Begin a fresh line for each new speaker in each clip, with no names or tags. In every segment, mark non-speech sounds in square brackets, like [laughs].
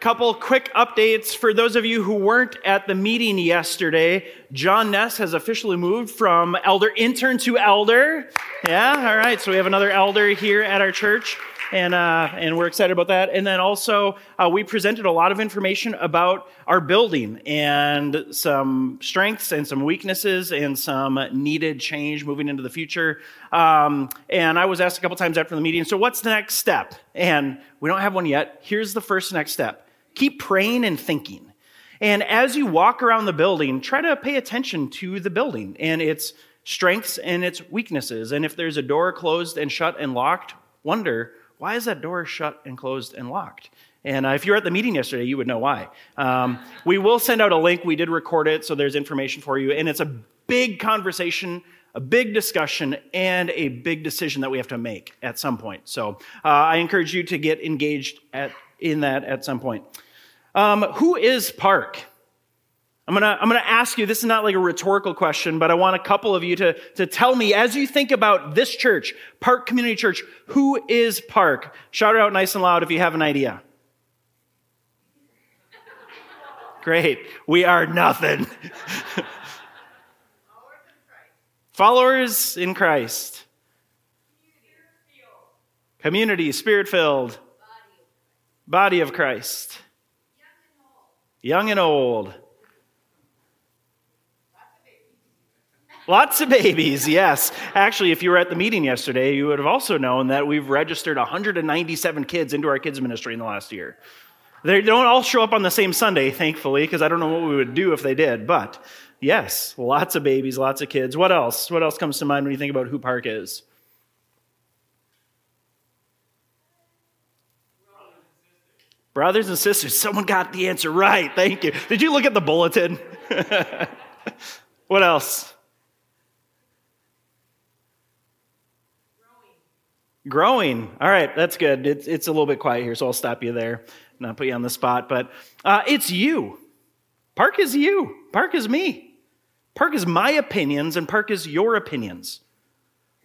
couple quick updates for those of you who weren't at the meeting yesterday. John Ness has officially moved from elder intern to elder. Yeah, all right. So we have another elder here at our church and uh, and we're excited about that. And then also, uh, we presented a lot of information about our building and some strengths and some weaknesses and some needed change moving into the future. Um, and I was asked a couple times after the meeting, so what's the next step? And we don't have one yet. Here's the first next step: keep praying and thinking. And as you walk around the building, try to pay attention to the building and its strengths and its weaknesses. And if there's a door closed and shut and locked, wonder why is that door shut and closed and locked? And uh, if you were at the meeting yesterday, you would know why. Um, we will send out a link. We did record it, so there's information for you. And it's a big conversation, a big discussion, and a big decision that we have to make at some point. So uh, I encourage you to get engaged at, in that at some point. Um, who is Park? I'm gonna, I'm gonna ask you, this is not like a rhetorical question, but I want a couple of you to, to tell me as you think about this church, Park Community Church, who is Park? Shout it out nice and loud if you have an idea. Great. We are nothing. [laughs] Followers in Christ. Community, spirit filled. Body of Christ. Young and old. Lots of babies, yes. Actually, if you were at the meeting yesterday, you would have also known that we've registered 197 kids into our kids' ministry in the last year. They don't all show up on the same Sunday, thankfully, because I don't know what we would do if they did. But yes, lots of babies, lots of kids. What else? What else comes to mind when you think about who Park is? Brothers and sisters. Someone got the answer right. Thank you. Did you look at the bulletin? [laughs] what else? Growing. All right, that's good. It's, it's a little bit quiet here, so I'll stop you there, not put you on the spot. But uh, it's you. Park is you. Park is me. Park is my opinions, and Park is your opinions.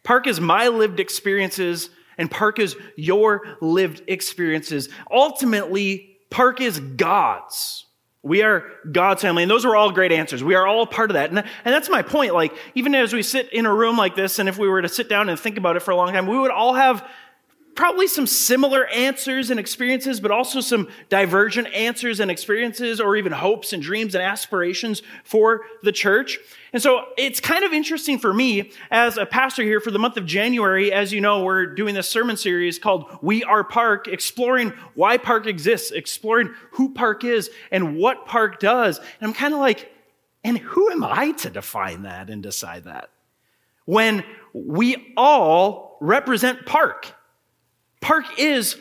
Park is my lived experiences, and Park is your lived experiences. Ultimately, Park is God's. We are God's family. And those are all great answers. We are all part of that. And, and that's my point. Like, even as we sit in a room like this, and if we were to sit down and think about it for a long time, we would all have probably some similar answers and experiences, but also some divergent answers and experiences, or even hopes and dreams and aspirations for the church. And so it's kind of interesting for me as a pastor here for the month of January. As you know, we're doing this sermon series called We Are Park, exploring why Park exists, exploring who Park is and what Park does. And I'm kind of like, and who am I to define that and decide that? When we all represent Park. Park is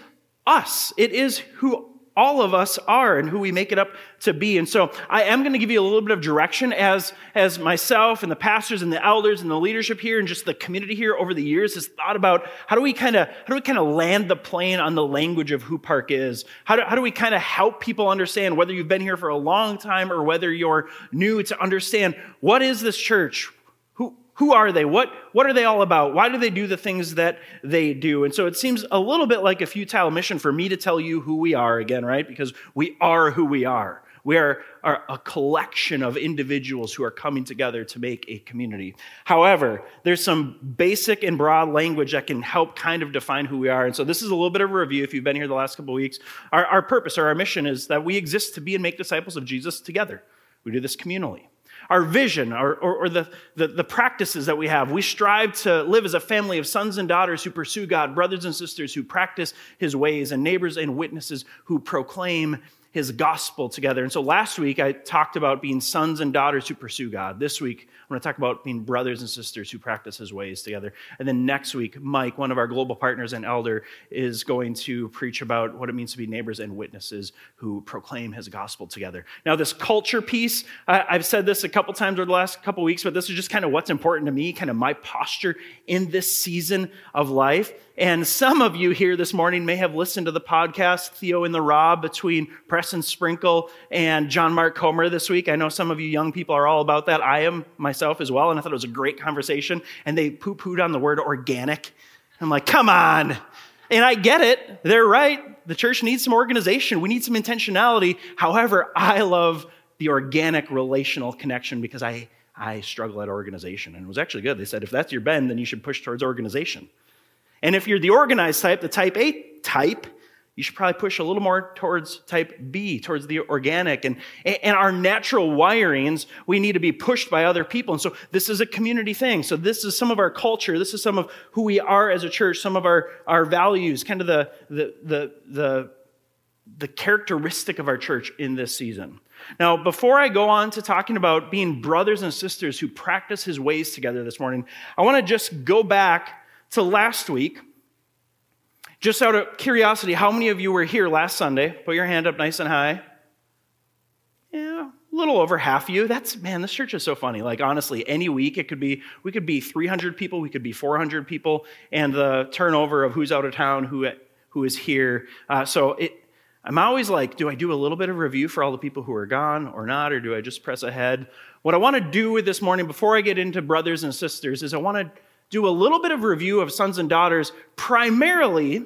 us. It is who all of us are and who we make it up to be. And so I am going to give you a little bit of direction as, as myself and the pastors and the elders and the leadership here and just the community here over the years has thought about how do we kind of, how do we kind of land the plane on the language of who Park is? How do, how do we kind of help people understand whether you've been here for a long time or whether you're new to understand what is this church? Who are they? What, what are they all about? Why do they do the things that they do? And so it seems a little bit like a futile mission for me to tell you who we are again, right? Because we are who we are. We are, are, a collection of individuals who are coming together to make a community. However, there's some basic and broad language that can help kind of define who we are. And so this is a little bit of a review if you've been here the last couple weeks. Our, our purpose or our mission is that we exist to be and make disciples of Jesus together. We do this communally our vision or, or, or the, the, the, practices that we have. We strive to live as a family of sons and daughters who pursue God, brothers and sisters who practice his ways, and neighbors and witnesses who proclaim his gospel together. And so last week I talked about being sons and daughters who pursue God. This week I'm going to talk about being brothers and sisters who practice his ways together. And then next week, Mike, one of our global partners and elder, is going to preach about what it means to be neighbors and witnesses who proclaim his gospel together. Now, this culture piece, I've said this a couple times over the last couple weeks, but this is just kind of what's important to me, kind of my posture in this season of life. And some of you here this morning may have listened to the podcast, Theology in the Raw, between Preston Sprinkle and John Mark Comer this week. I know some of you young people are all about that. I am myself as well, and I thought it was a great conversation. And they poo pooed on the word organic. I'm like, come on. And I get it. They're right. The church needs some organization. We need some intentionality. However, I love the organic relational connection because I, I struggle at organization. And it was actually good. They said, if that's your bend, then you should push towards organization. And if you're the organized type, the type A type, you should probably push a little more towards type B, towards the organic. And, and our natural wirings, we need to be pushed by other people. And so this is a community thing. So this is some of our culture. This is some of who we are as a church, some of our, our values, kind of the, the, the, the, the characteristic of our church in this season. Now, before I go on to talking about being brothers and sisters who practice his ways together this morning, I want to just go back to last week just out of curiosity, how many of you were here last Sunday? Put your hand up nice and high. Yeah, a little over half of you. That's man, this church is so funny. Like honestly, any week it could be we could be 300 people, we could be 400 people, and the turnover of who's out of town, who who is here. Uh, so it, I'm always like, do I do a little bit of review for all the people who are gone or not, or do I just press ahead? What I want to do with this morning, before I get into brothers and sisters, is I want to do a little bit of review of sons and daughters, primarily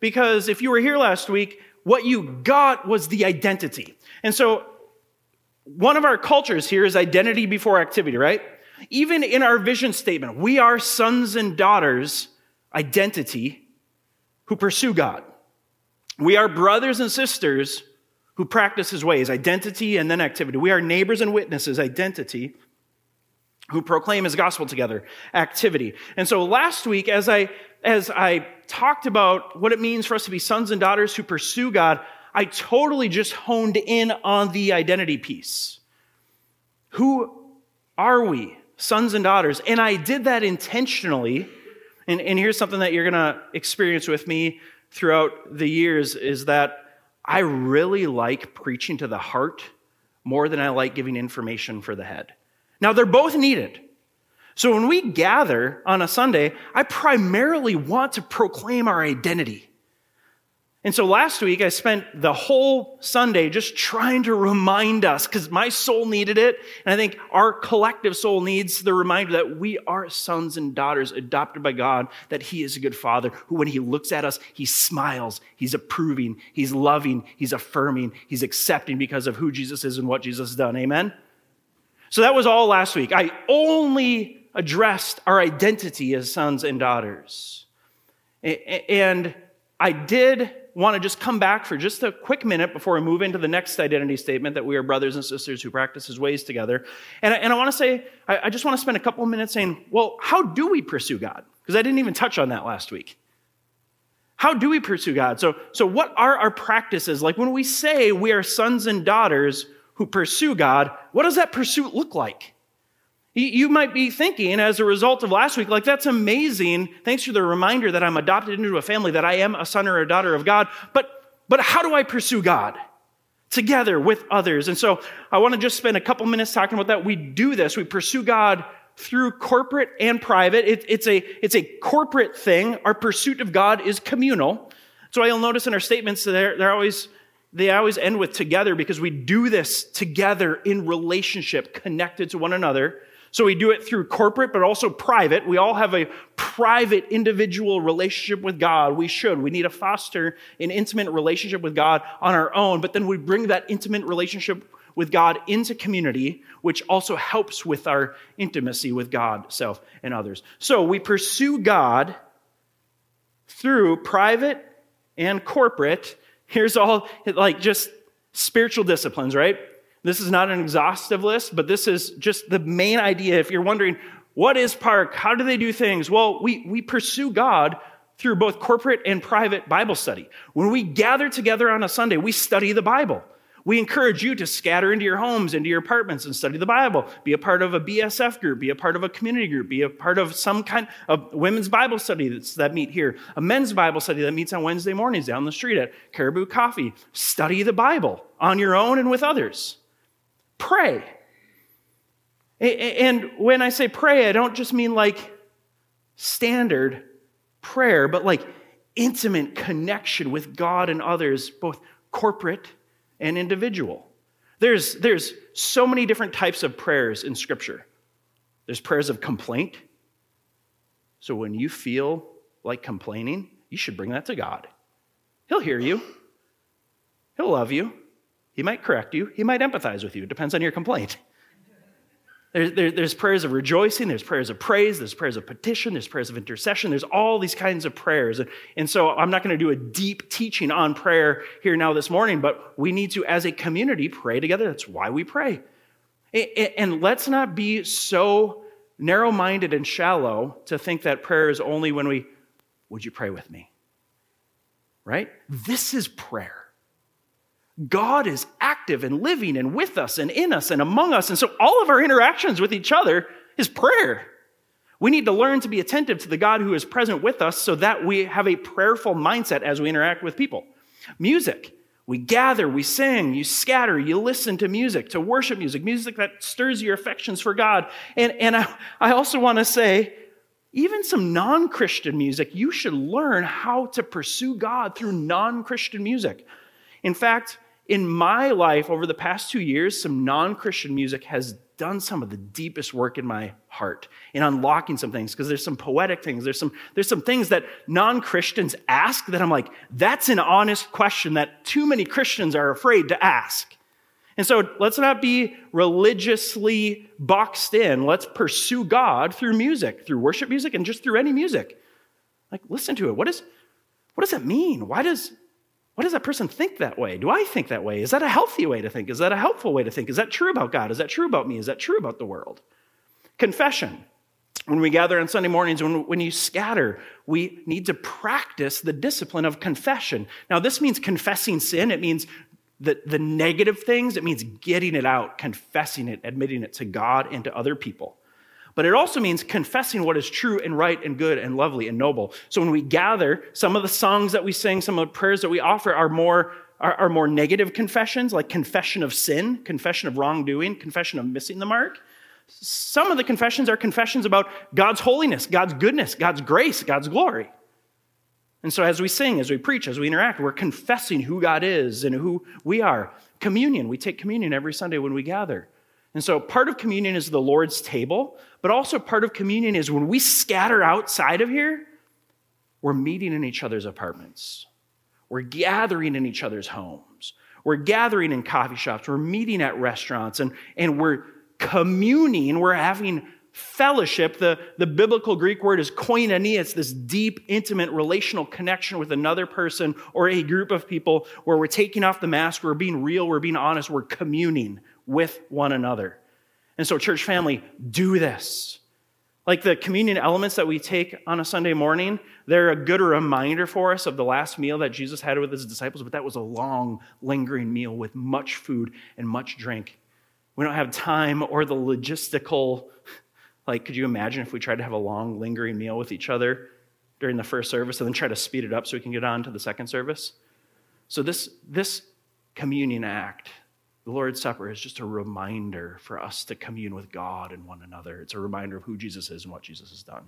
because if you were here last week, what you got was the identity. And so, one of our cultures here is identity before activity, right? Even in our vision statement, we are sons and daughters, identity, who pursue God. We are brothers and sisters who practice his ways, identity and then activity. We are neighbors and witnesses, identity, who proclaim his gospel together, activity. And so last week, as I as I talked about what it means for us to be sons and daughters who pursue God, I totally just honed in on the identity piece. Who are we, sons and daughters? And I did that intentionally. And, and here's something that you're going to experience with me throughout the years is that I really like preaching to the heart more than I like giving information for the head. Now, they're both needed. So when we gather on a Sunday, I primarily want to proclaim our identity. And so last week, I spent the whole Sunday just trying to remind us, because my soul needed it. And I think our collective soul needs the reminder that we are sons and daughters adopted by God, that He is a good Father, who, when He looks at us, He smiles, He's approving, He's loving, He's affirming, He's accepting because of who Jesus is and what Jesus has done. Amen? So that was all last week. I only addressed our identity as sons and daughters. And I did want to just come back for just a quick minute before we move into the next identity statement that we are brothers and sisters who practice his ways together. And I, and I want to say, I, just want to spend a couple of minutes saying, well, how do we pursue God? Because I didn't even touch on that last week. How do we pursue God? So, so what are our practices? Like when we say we are sons and daughters who pursue God, what does that pursuit look like? You might be thinking, as a result of last week, like, that's amazing. Thanks for the reminder that I'm adopted into a family, that I am a son or a daughter of God. But, but how do I pursue God? Together with others. And so I want to just spend a couple minutes talking about that. We do this. We pursue God through corporate and private. It, it's, a, it's a corporate thing. Our pursuit of God is communal. So you'll notice in our statements, they're, they're always, they always end with together because we do this together in relationship, connected to one another. So we do it through corporate, but also private. We all have a private, individual relationship with God. We should. We need to foster an intimate relationship with God on our own, but then we bring that intimate relationship with God into community, which also helps with our intimacy with God, self, and others. So we pursue God through private and corporate. Here's all like just spiritual disciplines, right? This is not an exhaustive list, but this is just the main idea. If you're wondering, what is Park? How do they do things? Well, we, we pursue God through both corporate and private Bible study. When we gather together on a Sunday, we study the Bible. We encourage you to scatter into your homes, into your apartments, and study the Bible. Be a part of a BSF group, be a part of a community group, be a part of some kind of women's Bible study that's, that meet here, a men's Bible study that meets on Wednesday mornings down the street at Caribou Coffee. Study the Bible on your own and with others pray. And when I say pray, I don't just mean like standard prayer, but like intimate connection with God and others, both corporate and individual. There's, there's so many different types of prayers in Scripture. There's prayers of complaint. So when you feel like complaining, you should bring that to God. He'll hear you, He'll love you. He might correct you, He might empathize with you. It depends on your complaint. There's, there, there's prayers of rejoicing, there's prayers of praise, there's prayers of petition, there's prayers of intercession, there's all these kinds of prayers. And, and so I'm not going to do a deep teaching on prayer here now this morning, but we need to, as a community, pray together. That's why we pray. And let's not be so narrow minded and shallow to think that prayer is only when we, would you pray with me? Right? This is prayer. God is active and living and with us and in us and among us. And so all of our interactions with each other is prayer. We need to learn to be attentive to the God who is present with us so that we have a prayerful mindset as we interact with people. Music. We gather, we sing, you scatter, you listen to music, to worship music, music that stirs your affections for God. And, and I, I also want to say, even some non Christian music, you should learn how to pursue God through non Christian music. In fact, in my life over the past two years, some non Christian music has done some of the deepest work in my heart in unlocking some things because there's some poetic things. There's some there's some things that non-christians ask that i'm like that's an honest question that too many christians are afraid to ask. And so let's not be religiously boxed in. Let's pursue god through music through worship music and just through any music. Like listen to it. What is what does that mean? Why does what does that person think that way? Do I think that way? Is that a healthy way to think? Is that a helpful way to think? Is that true about God? Is that true about me? Is that true about the world? Confession. When we gather on Sunday mornings, when, when you scatter, we need to practice the discipline of confession. Now, this means confessing sin. It means the, the negative things. It means getting it out, confessing it, admitting it to God and to other people. But it also means confessing what is true and right and good and lovely and noble. So when we gather, some of the songs that we sing, some of the prayers that we offer are more, are, are more negative confessions, like confession of sin, confession of wrongdoing, confession of missing the mark. Some of the confessions are confessions about God's holiness, God's goodness, God's grace, God's glory. And so as we sing, as we preach, as we interact, we're confessing who God is and who we are. Communion, we take communion every Sunday when we gather. And so part of communion is the Lord's table, but also part of communion is when we scatter outside of here, we're meeting in each other's apartments. We're gathering in each other's homes. We're gathering in coffee shops. We're meeting at restaurants and, and we're communing. We're having fellowship. The, the biblical Greek word is koinonia. It's this deep, intimate relational connection with another person or a group of people where we're taking off the mask, we're being real, we're being honest, we're communing with one another. And so, church family, do this. Like the communion elements that we take on a Sunday morning, they're a good reminder for us of the last meal that Jesus had with his disciples, but that was a long, lingering meal with much food and much drink. We don't have time or the logistical, like, could you imagine if we tried to have a long, lingering meal with each other during the first service and then try to speed it up so we can get on to the second service? So, this, this communion act the Lord's Supper is just a reminder for us to commune with God and one another. It's a reminder of who Jesus is and what Jesus has done.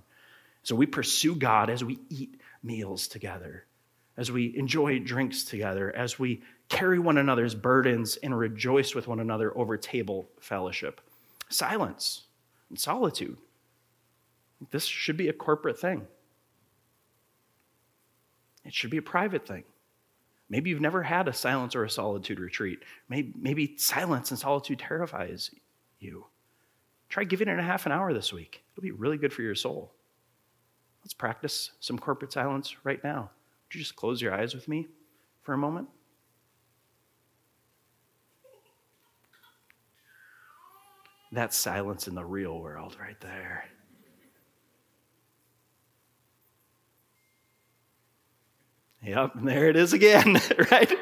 So we pursue God as we eat meals together, as we enjoy drinks together, as we carry one another's burdens and rejoice with one another over table fellowship. Silence and solitude. This should be a corporate thing. It should be a private thing. Maybe you've never had a silence or a solitude retreat. Maybe, maybe silence and solitude terrifies you. Try giving it a half an hour this week. It'll be really good for your soul. Let's practice some corporate silence right now. Would you just close your eyes with me for a moment? That's silence in the real world right there. Yep, there it is again, [laughs] right?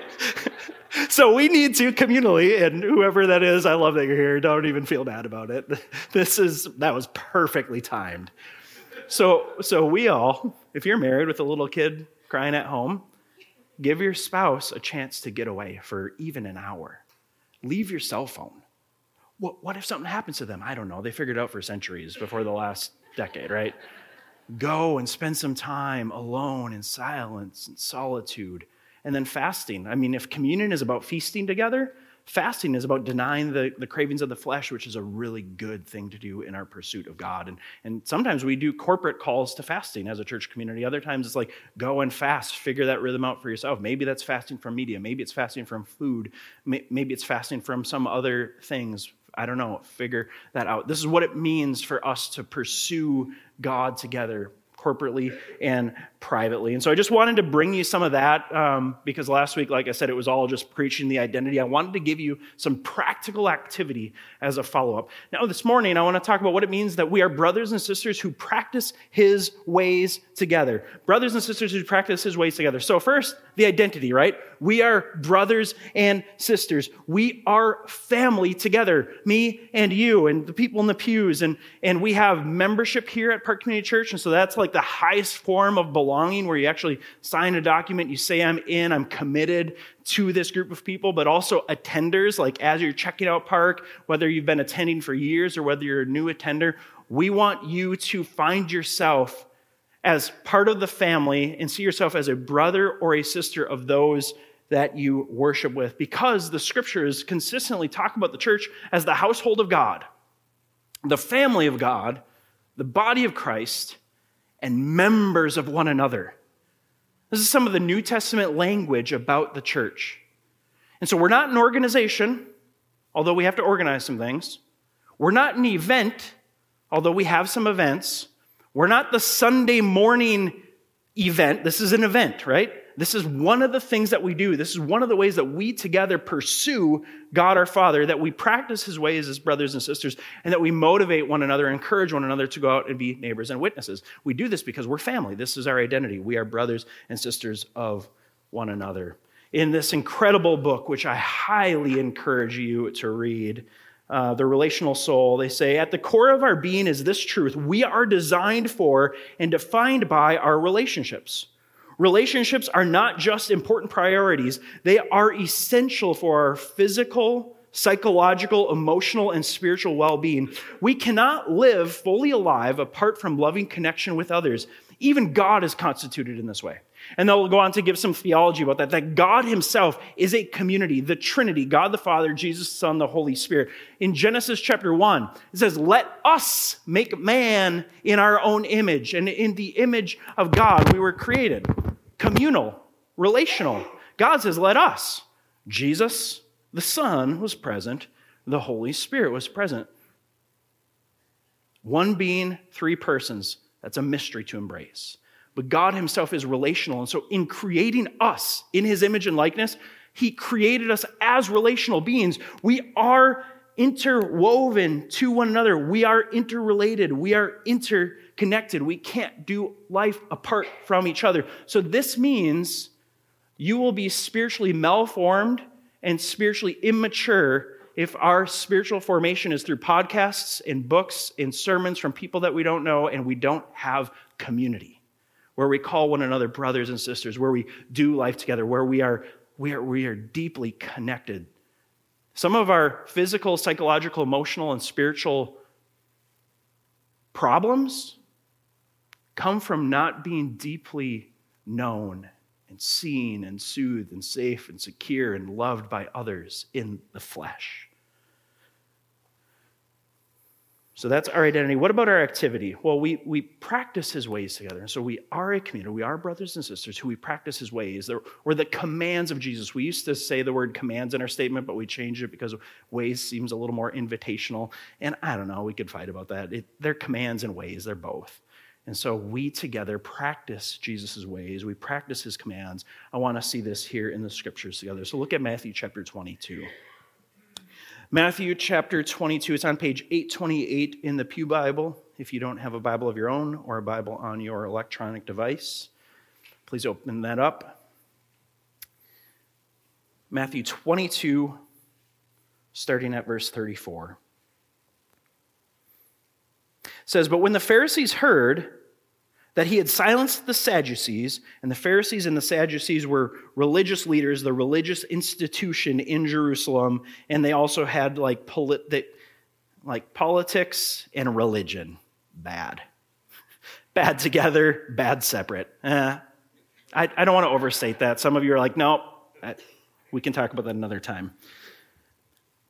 so we need to communally, and whoever that is, I love that you're here. Don't even feel bad about it. [laughs] This is that was perfectly timed. So so we all, if you're married with a little kid crying at home, give your spouse a chance to get away for even an hour. Leave your cell phone. What, what if something happens to them? I don't know. They figured it out for centuries before the last decade, right? Go and spend some time alone in silence and solitude. And then fasting. I mean, if communion is about feasting together, fasting is about denying the, the cravings of the flesh, which is a really good thing to do in our pursuit of God. And, and sometimes we do corporate calls to fasting as a church community. Other times it's like, go and fast, figure that rhythm out for yourself. Maybe that's fasting from media. Maybe it's fasting from food. Maybe it's fasting from some other things. I don't know. Figure that out. This is what it means for us to pursue God together corporately and privately. And so I just wanted to bring you some of that um, because last week, like I said, it was all just preaching the identity. I wanted to give you some practical activity as a follow up. Now, this morning, I want to talk about what it means that we are brothers and sisters who practice his ways together. Brothers and sisters who practice his ways together. So, first, the identity, right? We are brothers and sisters. We are family together, me and you, and the people in the pews. And, and we have membership here at Park Community Church. And so that's like the highest form of belonging where you actually sign a document, you say, I'm in, I'm committed to this group of people, but also attenders, like as you're checking out Park, whether you've been attending for years or whether you're a new attender, we want you to find yourself as part of the family and see yourself as a brother or a sister of those that you worship with because the scriptures consistently talk about the church as the household of God, the family of God, the body of Christ, and members of one another. This is some of the New Testament language about the church. And so we're not an organization, although we have to organize some things. We're not an event, although we have some events. We're not the Sunday morning event. This is an event, right? This is one of the things that we do. This is one of the ways that we together pursue God our Father, that we practice his ways as brothers and sisters, and that we motivate one another, encourage one another to go out and be neighbors and witnesses. We do this because we're family. This is our identity. We are brothers and sisters of one another. In this incredible book, which I highly encourage you to read, uh, the relational soul, they say, at the core of our being is this truth we are designed for and defined by our relationships. Relationships are not just important priorities, they are essential for our physical, psychological, emotional, and spiritual well being. We cannot live fully alive apart from loving connection with others. Even God is constituted in this way. And they'll go on to give some theology about that, that God Himself is a community, the Trinity, God the Father, Jesus the Son, the Holy Spirit. In Genesis chapter 1, it says, Let us make man in our own image. And in the image of God, we were created communal, relational. God says, Let us. Jesus, the Son, was present, the Holy Spirit was present. One being, three persons. That's a mystery to embrace. But God Himself is relational. And so, in creating us in His image and likeness, He created us as relational beings. We are interwoven to one another. We are interrelated. We are interconnected. We can't do life apart from each other. So, this means you will be spiritually malformed and spiritually immature if our spiritual formation is through podcasts and books and sermons from people that we don't know and we don't have community where we call one another brothers and sisters, where we do life together, where we are, we are, we are deeply connected. Some of our physical, psychological, emotional, and spiritual problems come from not being deeply known and seen and soothed and safe and secure and loved by others in the flesh. So that's our identity. What about our activity? Well, we, we practice his ways together. And So we are a community. We are brothers and sisters who we practice his ways. Or the commands of Jesus. We used to say the word commands in our statement, but we changed it because ways seems a little more invitational. And I don't know, we could fight about that. It, they're commands and ways, they're both. And so we together practice Jesus' ways. We practice his commands. I want to see this here in the scriptures together. So look at Matthew chapter 22. Matthew chapter 22, it's on page 828 in the Pew Bible. If you don't have a Bible of your own or a Bible on your electronic device, please open that up. Matthew 22, starting at verse 34. Says, But when the Pharisees heard that he had silenced the Sadducees, and the Pharisees and the Sadducees were religious leaders, the religious institution in Jerusalem, and they also had like, polit- like politics and religion. Bad. [laughs] Bad together, bad separate. Eh, I, I don't want to overstate that. Some of you are like, no, we can talk about that another time.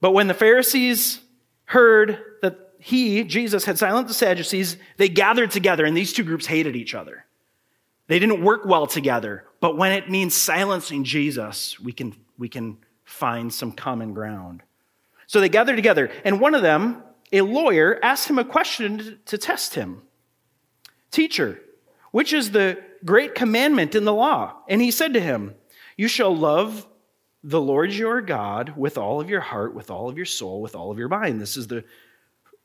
But when the Pharisees heard that he, Jesus, had silenced the Sadducees, they gathered together, and these two groups hated each other. They didn't work well together. But when it means silencing Jesus, we can, we can find some common ground. So they gathered together, and one of them, a lawyer, asked him a question to test him Teacher, which is the great commandment in the law? And he said to him, You shall love the Lord your God with all of your heart, with all of your soul, with all of your mind. This is the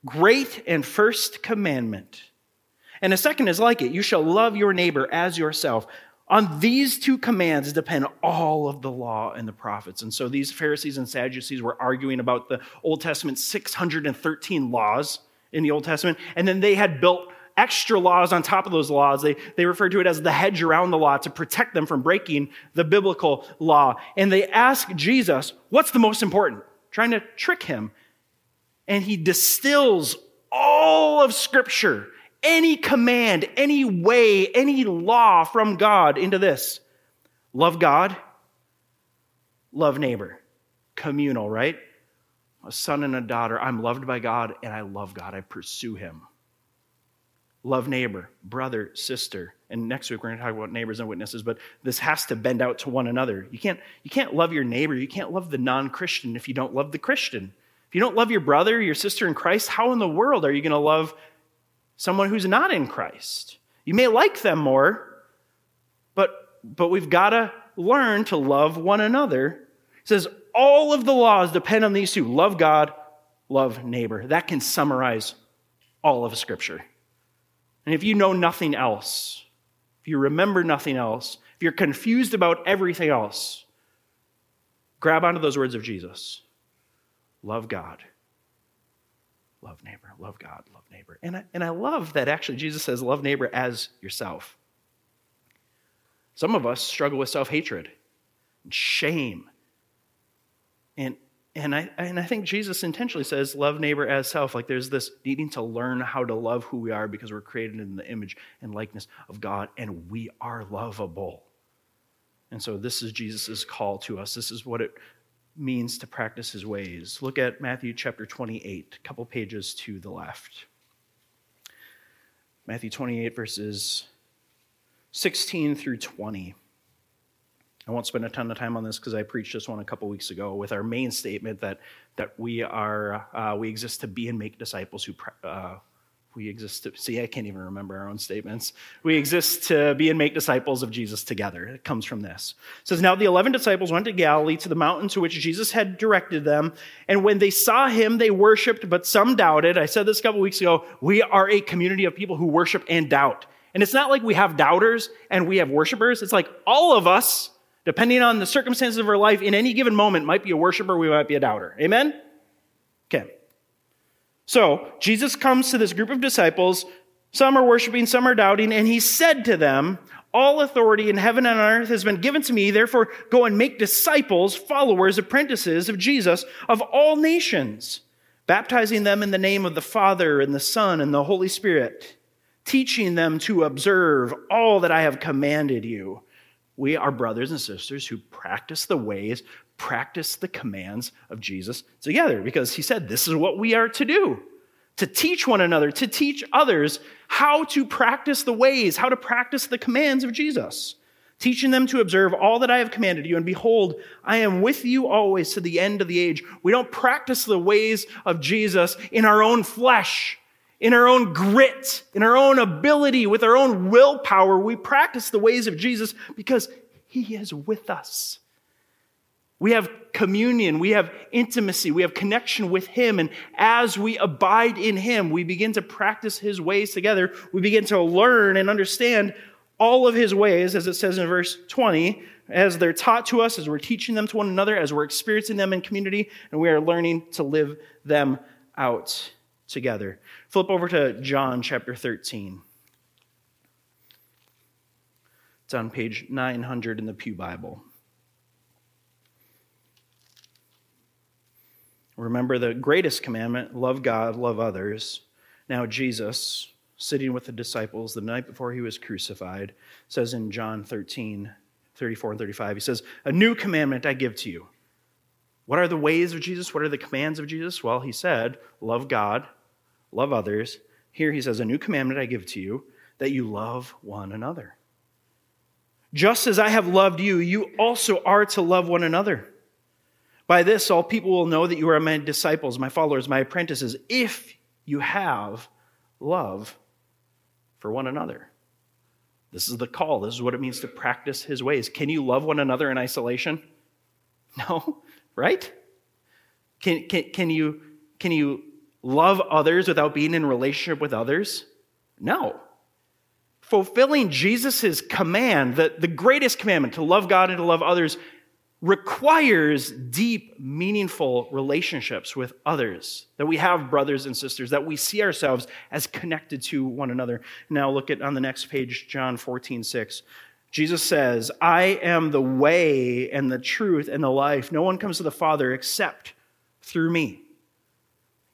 great and first commandment. And a second is like it you shall love your neighbor as yourself. On these two commands depend all of the law and the prophets. And so these Pharisees and Sadducees were arguing about the Old Testament 613 laws in the Old Testament. And then they had built extra laws on top of those laws. They, they refer to it as the hedge around the law to protect them from breaking the biblical law. And they ask Jesus, what's the most important? Trying to trick him. And he distills all of Scripture, any command, any way, any law from God into this love God, love neighbor. Communal, right? A son and a daughter. I'm loved by God and I love God. I pursue him love neighbor, brother, sister. And next week we're going to talk about neighbors and witnesses, but this has to bend out to one another. You can't, you can't love your neighbor, you can't love the non Christian if you don't love the Christian. If you don't love your brother, your sister in Christ, how in the world are you going to love someone who's not in Christ? You may like them more, but, but we've got to learn to love one another. It says all of the laws depend on these two love God, love neighbor. That can summarize all of Scripture. And if you know nothing else, if you remember nothing else, if you're confused about everything else, grab onto those words of Jesus love God, love neighbor, love God, love neighbor. And I, and I love that actually Jesus says, love neighbor as yourself. Some of us struggle with self hatred and shame. And, and I, and I think Jesus intentionally says, love neighbor as self. Like there's this needing to learn how to love who we are because we're created in the image and likeness of God and we are lovable. And so this is Jesus' call to us. This is what it means to practice his ways. Look at Matthew chapter 28, a couple pages to the left. Matthew 28, verses 16 through 20. I won't spend a ton of time on this because I preached this one a couple weeks ago with our main statement that, that we, are, uh, we exist to be and make disciples who, uh, we exist to, see, I can't even remember our own statements. We exist to be and make disciples of Jesus together. It comes from this. It says, Now the 11 disciples went to Galilee to the mountain to which Jesus had directed them. And when they saw him, they worshiped, but some doubted. I said this a couple weeks ago. We are a community of people who worship and doubt. And it's not like we have doubters and we have worshipers. It's like all of us depending on the circumstances of our life, in any given moment, might be a worshiper, we might be a doubter. Amen? Okay. So, Jesus comes to this group of disciples. Some are worshiping, some are doubting, and he said to them, All authority in heaven and on earth has been given to me. Therefore, go and make disciples, followers, apprentices of Jesus of all nations, baptizing them in the name of the Father and the Son and the Holy Spirit, teaching them to observe all that I have commanded you we are brothers and sisters who practice the ways, practice the commands of Jesus together because he said this is what we are to do to teach one another, to teach others how to practice the ways, how to practice the commands of Jesus, teaching them to observe all that I have commanded you. And behold, I am with you always to the end of the age. We don't practice the ways of Jesus in our own flesh in our own grit, in our own ability, with our own willpower, we practice the ways of Jesus because He is with us. We have communion, we have intimacy, we have connection with Him. And as we abide in Him, we begin to practice His ways together. We begin to learn and understand all of His ways, as it says in verse 20, as they're taught to us, as we're teaching them to one another, as we're experiencing them in community, and we are learning to live them out together. Flip over to John chapter 13. It's on page 900 in the Pew Bible. Remember the greatest commandment love God, love others. Now, Jesus, sitting with the disciples the night before he was crucified, says in John 13, 34 and 35, he says, A new commandment I give to you What are the ways of Jesus? What are the commands of Jesus? Well, he said, love God, love others. Here he says, A new commandment I give to you, that you love one another. Just as I have loved you, you also are to love one another. By this, all people will know that you are my disciples, my followers, my apprentices, if you have love for one another. This is the call. This is what it means to practice his ways. Can you love one another in isolation? [laughs] No, right? Can, can, can, you, can you love others without being in relationship with others? No. Fulfilling Jesus' command, the, the greatest commandment to love God and to love others, requires deep, meaningful relationships with others, that we have brothers and sisters, that we see ourselves as connected to one another. Now, look at on the next page, John 14, 6. Jesus says, I am the way and the truth and the life. No one comes to the Father except through me.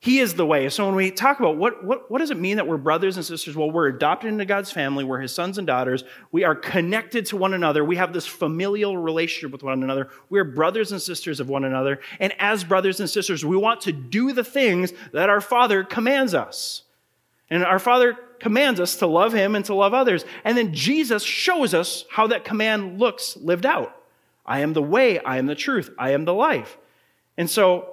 He is the way. So when we talk about what, what, what does it mean that we're brothers and sisters? Well, we're adopted into God's family. We're his sons and daughters. We are connected to one another. We have this familial relationship with one another. We're brothers and sisters of one another. And as brothers and sisters, we want to do the things that our Father commands us. And our Father commands us to love him and to love others. And then Jesus shows us how that command looks lived out. I am the way, I am the truth, I am the life. And so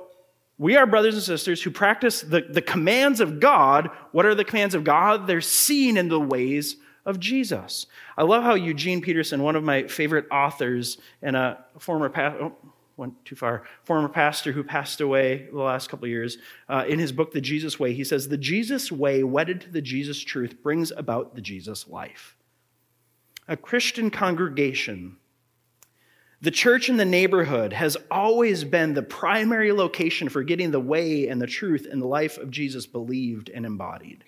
we are brothers and sisters who practice the, the commands of God. What are the commands of God? They're seen in the ways of Jesus. I love how Eugene Peterson, one of my favorite authors and a former pastor, oh, went too far, former pastor who passed away the last couple of years, uh, in his book, The Jesus Way, he says, The Jesus way, wedded to the Jesus truth, brings about the Jesus life. A Christian congregation the church in the neighborhood has always been the primary location for getting the way and the truth and the life of Jesus believed and embodied.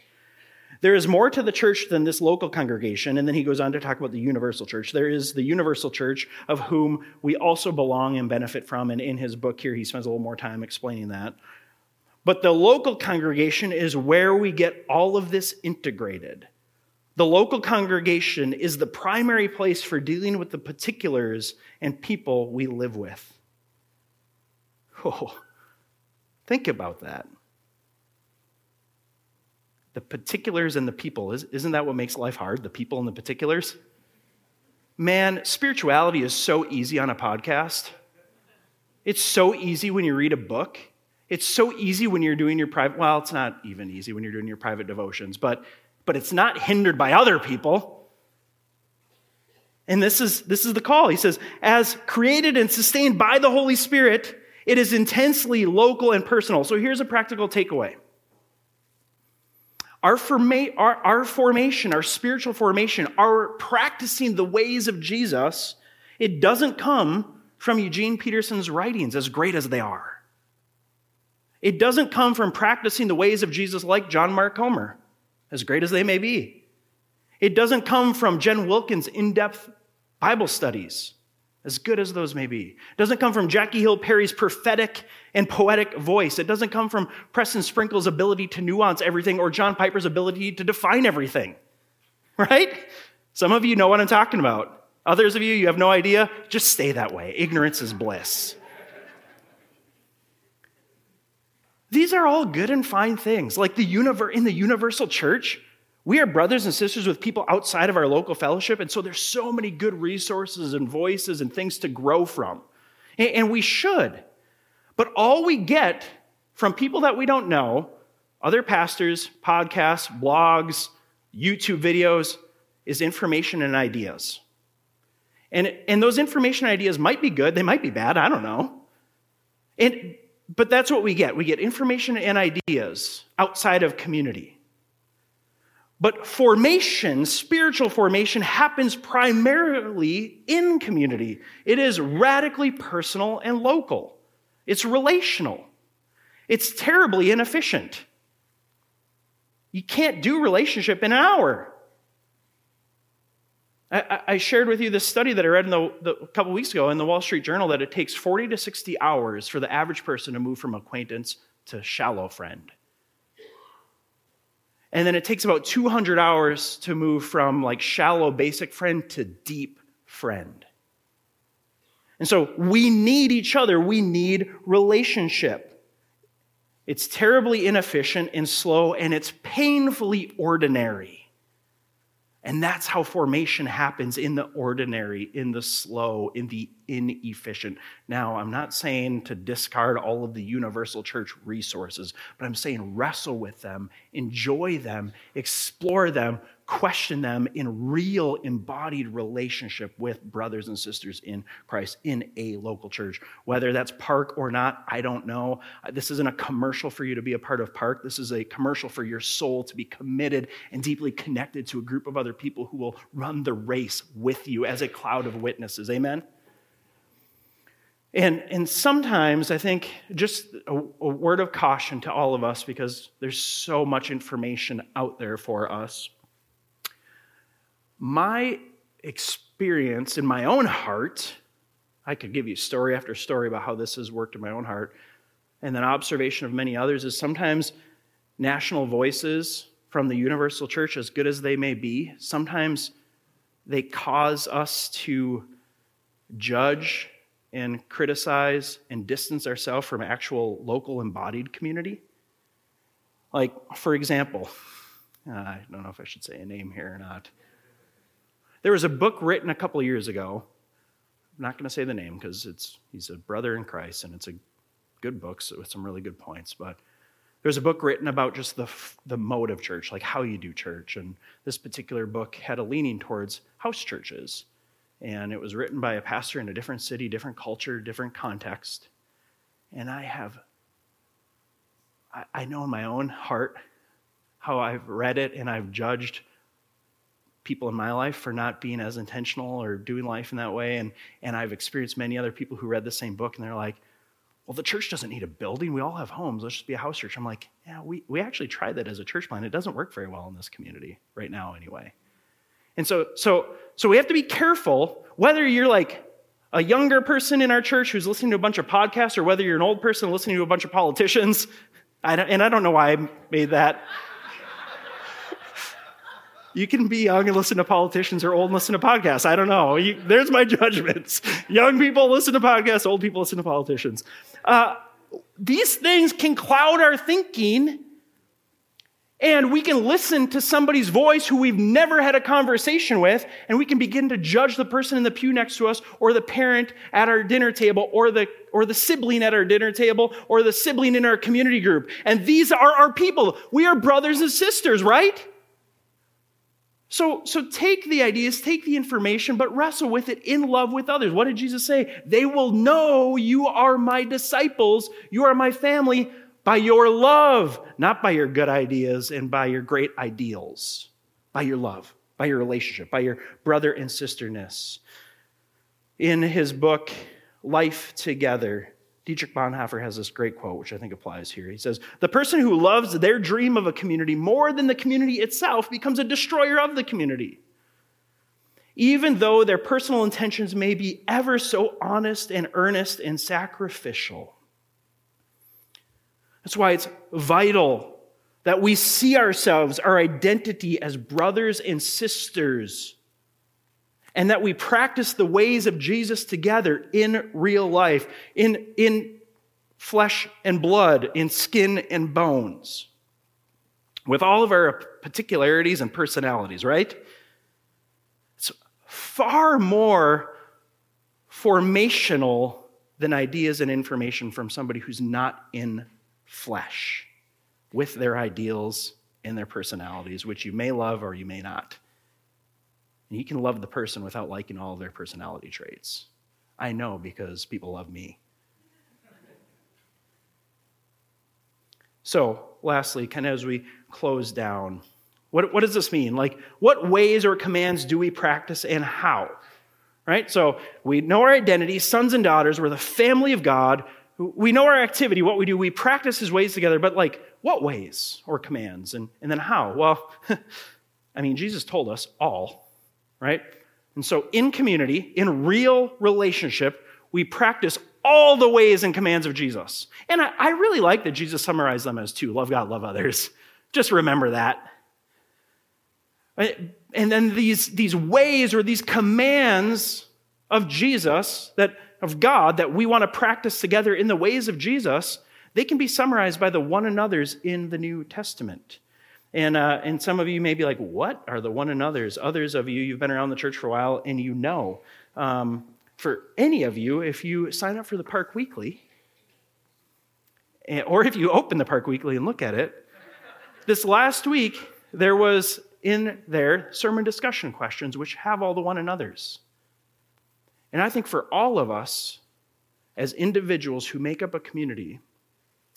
There is more to the church than this local congregation, and then he goes on to talk about the universal church. There is the universal church of whom we also belong and benefit from, and in his book here, he spends a little more time explaining that. But the local congregation is where we get all of this integrated. The local congregation is the primary place for dealing with the particulars and people we live with. Oh, think about that. The particulars and the people. Isn't that what makes life hard? The people and the particulars? Man, spirituality is so easy on a podcast. It's so easy when you read a book. It's so easy when you're doing your private, well, it's not even easy when you're doing your private devotions, but but it's not hindered by other people. And this is, this is the call. He says, as created and sustained by the Holy Spirit, it is intensely local and personal. So here's a practical takeaway. Our, forma- our, our formation, our spiritual formation, our practicing the ways of Jesus, it doesn't come from Eugene Peterson's writings, as great as they are. It doesn't come from practicing the ways of Jesus like John Mark Comer as great as they may be. It doesn't come from Jen Wilkin's in depth Bible studies, as good as those may be. It doesn't come from Jackie Hill Perry's prophetic and poetic voice. It doesn't come from Preston Sprinkle's ability to nuance everything or John Piper's ability to define everything. Right? Some of you know what I'm talking about. Others of you, you have no idea. Just stay that way. Ignorance is bliss. These are all good and fine things. Like the universe in the universal church, we are brothers and sisters with people outside of our local fellowship, and so there's so many good resources and voices and things to grow from. And we should. But all we get from people that we don't know, other pastors, podcasts, blogs, YouTube videos, is information and ideas. And, and those information ideas might be good, they might be bad, I don't know. And but that's what we get. We get information and ideas outside of community. But formation, spiritual formation, happens primarily in community. It is radically personal and local, it's relational, it's terribly inefficient. You can't do relationship in an hour. I, shared with you this study that I read the, the, a couple weeks ago in the Wall Street Journal that it takes 40 to 60 hours for the average person to move from acquaintance to shallow friend. And then it takes about 200 hours to move from like shallow basic friend to deep friend. And so we need each other. We need relationship. It's terribly inefficient and slow, and it's painfully ordinary. And that's how formation happens in the ordinary, in the slow, in the inefficient. Now, I'm not saying to discard all of the universal church resources, but I'm saying wrestle with them, enjoy them, explore them, question them in real embodied relationship with brothers and sisters in Christ in a local church. Whether that's Park or not, I don't know. Uh, this isn't a commercial for you to be a part of Park. This is a commercial for your soul to be committed and deeply connected to a group of other people who will run the race with you as a cloud of witnesses. Amen? And, and sometimes I think just a, a, word of caution to all of us because there's so much information out there for us my experience in my own heart, I could give you story after story about how this has worked in my own heart, and then observation of many others is sometimes national voices from the universal church, as good as they may be, sometimes they cause us to judge and criticize and distance ourselves from actual local embodied community. Like, for example, uh, I don't know if I should say a name here or not. There was a book written a couple years ago. I'm not going to say the name because it's he's a brother in Christ and it's a good book with some really good points. But there's a book written about just the the mode of church, like how you do church. And this particular book had a leaning towards house churches, and it was written by a pastor in a different city, different culture, different context. And I have, I, I know in my own heart how I've read it and I've judged people in my life for not being as intentional or doing life in that way. And, and I've experienced many other people who read the same book and they're like, well, the church doesn't need a building. We all have homes. Let's just be a house church. I'm like, yeah, we, we actually tried that as a church plan. It doesn't work very well in this community right now, anyway. And so, so, so we have to be careful whether you're like a younger person in our church who's listening to a bunch of podcasts or whether you're an old person listening to a bunch of politicians. I and I don't know why I made that you can be young and listen to politicians or old and listen to podcasts. I don't know. You, there's my [laughs] judgments. young people listen to podcasts, old people listen to politicians. Uh, these things can cloud our thinking, and we can listen to somebody's voice who we've never had a conversation with, and we can begin to judge the person in the pew next to us, or the parent at our dinner table, or the or the sibling at our dinner table, or the sibling in our community group. And these are our people. We are brothers and sisters, right? So, so take the ideas, take the information, but wrestle with it in love with others. What did Jesus say? They will know you are my disciples, you are my family by your love, not by your good ideas and by your great ideals, by your love, by your relationship, by your brother and sisterness. In his book, Life Together, Dietrich Bonhoeffer has this great quote, which I think applies here. He says, The person who loves their dream of a community more than the community itself becomes a destroyer of the community. Even though their personal intentions may be ever so honest and earnest and sacrificial. That's why it's vital that we see ourselves, our identity as brothers and sisters and that we practice the ways of Jesus together in real life, in, in flesh and blood, in skin and bones, with all of our particularities and personalities, right? It's far more formational than ideas and information from somebody who's not in flesh with their ideals and their personalities, which you may love or you may not. And you can love the person without liking all their personality traits. I know because people love me. So, lastly, kind of as we close down, what, what does this mean? Like, what ways or commands do we practice and how? Right? So, we know our identity, sons and daughters, we're the family of God. We know our activity, what we do. We practice his ways together, but like, what ways or commands? And, and then how? Well, [laughs] I mean, Jesus told us all right? And so, in community, in real relationship, we practice all the ways and commands of Jesus. And I, I, really like that Jesus summarized them as two love God, love others. [laughs] Just remember that. Uh, and then these, these ways or these commands of Jesus that of God that we want to practice together in the ways of Jesus, they can be summarized by the one another's in the New Testament. And, uh, and some of you may be like, what are the one another's? Others of you, you've been around the church for a while and you know. Um, for any of you, if you sign up for the Park Weekly, or if you open the Park Weekly and look at it, this last week there was in there sermon discussion questions which have all the one another's. And I think for all of us, as individuals who make up a community,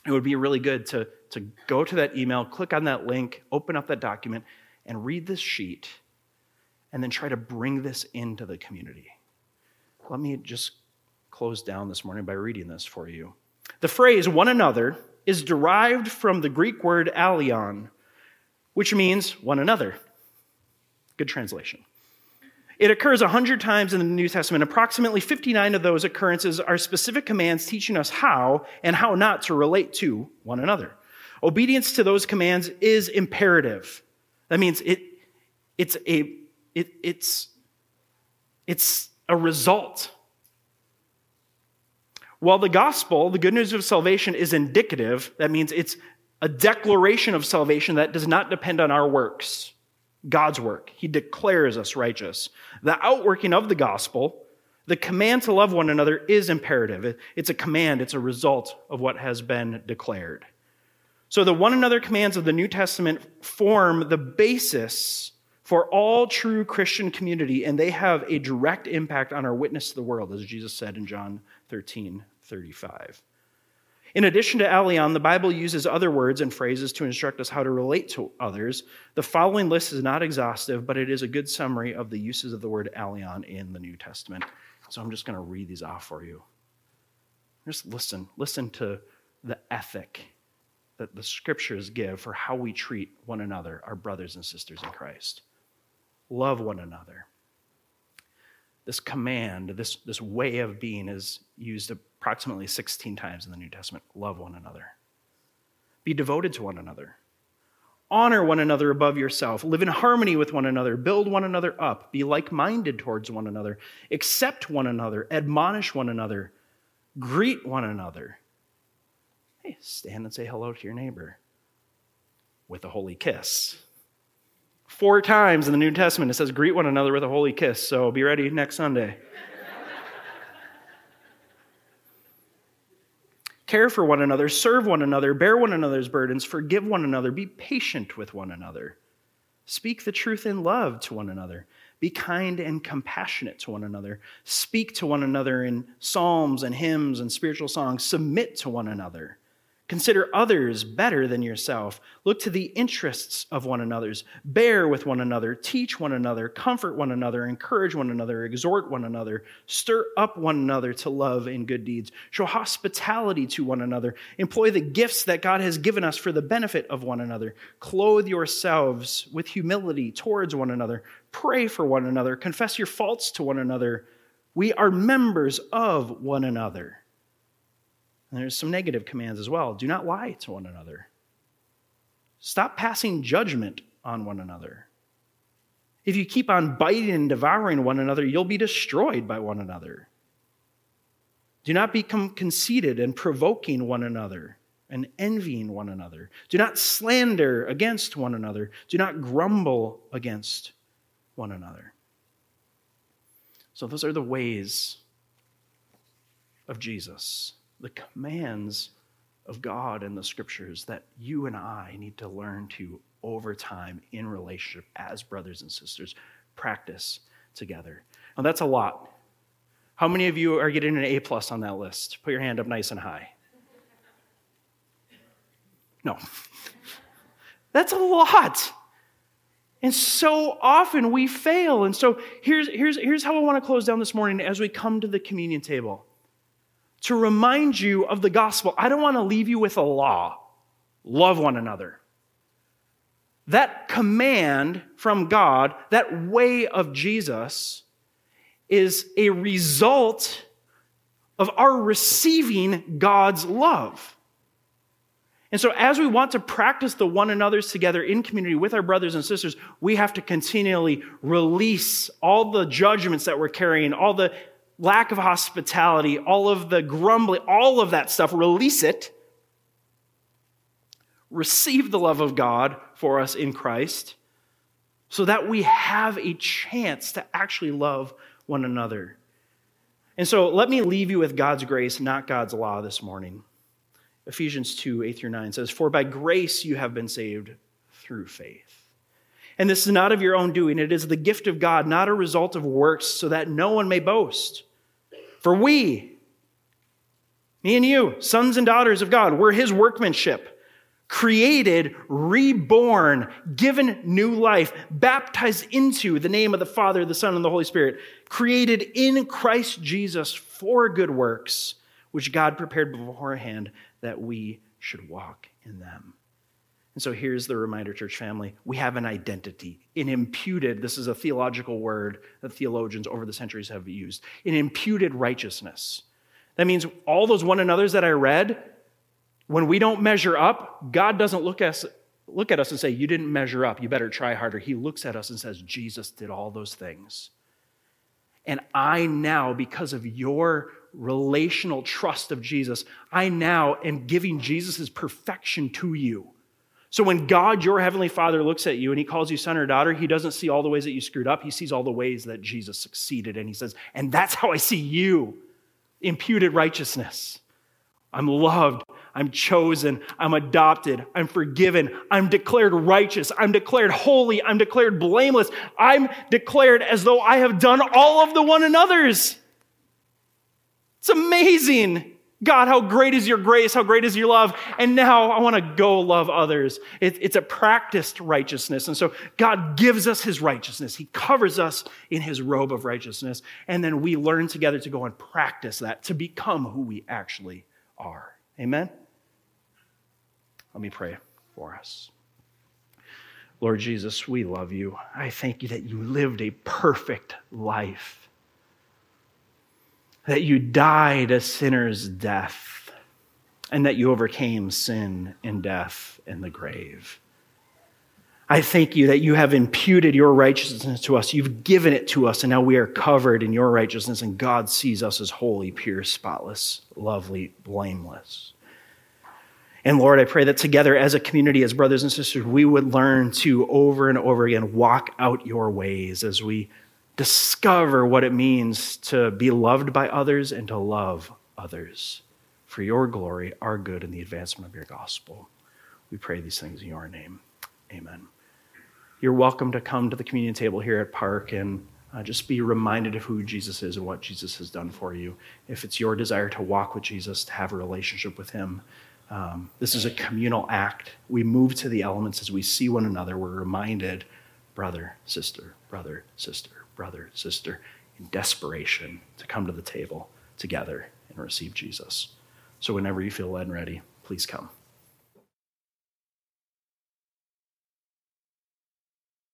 it would be really good to, to go to that email, click on that link, open up that document, and read this sheet, and then try to bring this into the community. Let me just close down this morning by reading this for you. The phrase one another is derived from the Greek word allelon, which means one another. Good translation. It occurs 100 times in the New Testament. Approximately 59 of those occurrences are specific commands teaching us how and how not to relate to one another. Obedience to those commands is imperative. That means it, it's, a, it, it's, it's a result. While the gospel, the good news of salvation, is indicative, that means it's a declaration of salvation that does not depend on our works. God's work. He declares us righteous. The outworking of the gospel, the command to love one another, is imperative. It's a command, it's a result of what has been declared. So the one another commands of the New Testament form the basis for all true Christian community, and they have a direct impact on our witness to the world, as Jesus said in John 13 35. In addition to allelon, the Bible uses other words and phrases to instruct us how to relate to others. The following list is not exhaustive, but it is a good summary of the uses of the word allelon in the New Testament. So I'm just going to read these off for you. Just listen. Listen to the ethic that the scriptures give for how we treat one another, our brothers and sisters in Christ. Love one another. This command, this, this way of being is used approximately 16 times in the New Testament. Love one another. Be devoted to one another. Honor one another above yourself. Live in harmony with one another. Build one another up. Be like minded towards one another. Accept one another. Admonish one another. Greet one another. Hey, stand and say hello to your neighbor with a holy kiss. Four times in the New Testament it says, greet one another with a holy kiss. So be ready next Sunday. Care for one another, serve one another, bear one another's burdens, forgive one another, be patient with one another. Speak the truth in love to one another. Be kind and compassionate to one another. Speak to one another in psalms and hymns and spiritual songs. Submit to one another. Consider others better than yourself. Look to the interests of one another's. Bear with one another. Teach one another. Comfort one another. Encourage one another. Exhort one another. Stir up one another to love and good deeds. Show hospitality to one another. Employ the gifts that God has given us for the benefit of one another. Clothe yourselves with humility towards one another. Pray for one another. Confess your faults to one another. We are members of one another. And there's some negative commands as well. Do not lie to one another. Stop passing judgment on one another. If you keep on biting and devouring one another, you'll be destroyed by one another. Do not become conceited and provoking one another and envying one another. Do not slander against one another. Do not grumble against one another. So, those are the ways of Jesus the commands of God and the scriptures that you and I need to learn to, over time, in relationship as brothers and sisters, practice together. Now, that's a lot. How many of you are getting an A plus on that list? Put your hand up nice and high. No. [laughs] That's a lot. And so often we fail. And so here's, here's, here's how I want to close down this morning as we come to the communion table to remind you of the gospel. I don't want to leave you with a law love one another. That command from God, that way of Jesus, is a result of our receiving God's love. And so, as we want to practice the one another's together in community with our brothers and sisters, we have to continually release all the judgments that we're carrying, all the lack of hospitality, all of the grumbling, all of that stuff, release it. Receive the love of God for us in Christ so that we have a chance to actually love one another. And so let me leave you with God's grace, not God's law this morning. Ephesians 2 8 through 9 says, For by grace you have been saved through faith. And this is not of your own doing, it is the gift of God, not a result of works, so that no one may boast. For we, me and you, sons and daughters of God, we're his workmanship created, reborn, given new life, baptized into the name of the Father, the Son, and the Holy Spirit, created in Christ Jesus for good works, which God prepared beforehand that we should walk in them. And so here's the reminder, church family. We have an identity, an imputed, this is a theological word that theologians over the centuries have used, an imputed righteousness. That means all those one another's that I read, when we don't measure up, God doesn't look at us, look at us and say, You didn't measure up. You better try harder. He looks at us and says, Jesus did all those things. And I now, because of your relational trust of Jesus, I now am giving Jesus' perfection to you. So when God, your heavenly Father, looks at you and he calls you son or daughter, he doesn't see all the ways that you screwed up. He sees all the ways that Jesus succeeded. And he says, And that's how I see you imputed righteousness. I'm loved. I'm chosen. I'm adopted. I'm forgiven. I'm declared righteous. I'm declared holy. I'm declared blameless. I'm declared as though I have done all of the one another's. It's amazing. God, how great is your grace? How great is your love? And now I want to go love others. It, it's a practiced righteousness. And so God gives us his righteousness. He covers us in his robe of righteousness. And then we learn together to go and practice that to become who we actually are. Amen? Let me pray for us. Lord Jesus, we love you. I thank you that you lived a perfect life, that you died a sinner's death, and that you overcame sin and death and the grave. I thank you that you have imputed your righteousness to us. You've given it to us, and now we are covered in your righteousness, and God sees us as holy, pure, spotless, lovely, blameless. And Lord, I pray that together as a community, as brothers and sisters, we would learn to over and over again walk out your ways as we discover what it means to be loved by others and to love others for your glory, our good, and the advancement of your gospel. We pray these things in your name. Amen you're welcome to come to the communion table here at Park and uh, just be reminded of who Jesus is and what Jesus has done for you. If it's your desire to walk with Jesus, to have a relationship with Him, um, this is a communal act. We move to the elements as we see one another. We're reminded, brother, sister, brother, sister, brother, sister, in desperation to come to the table together and receive Jesus. So whenever you feel led and ready, please come.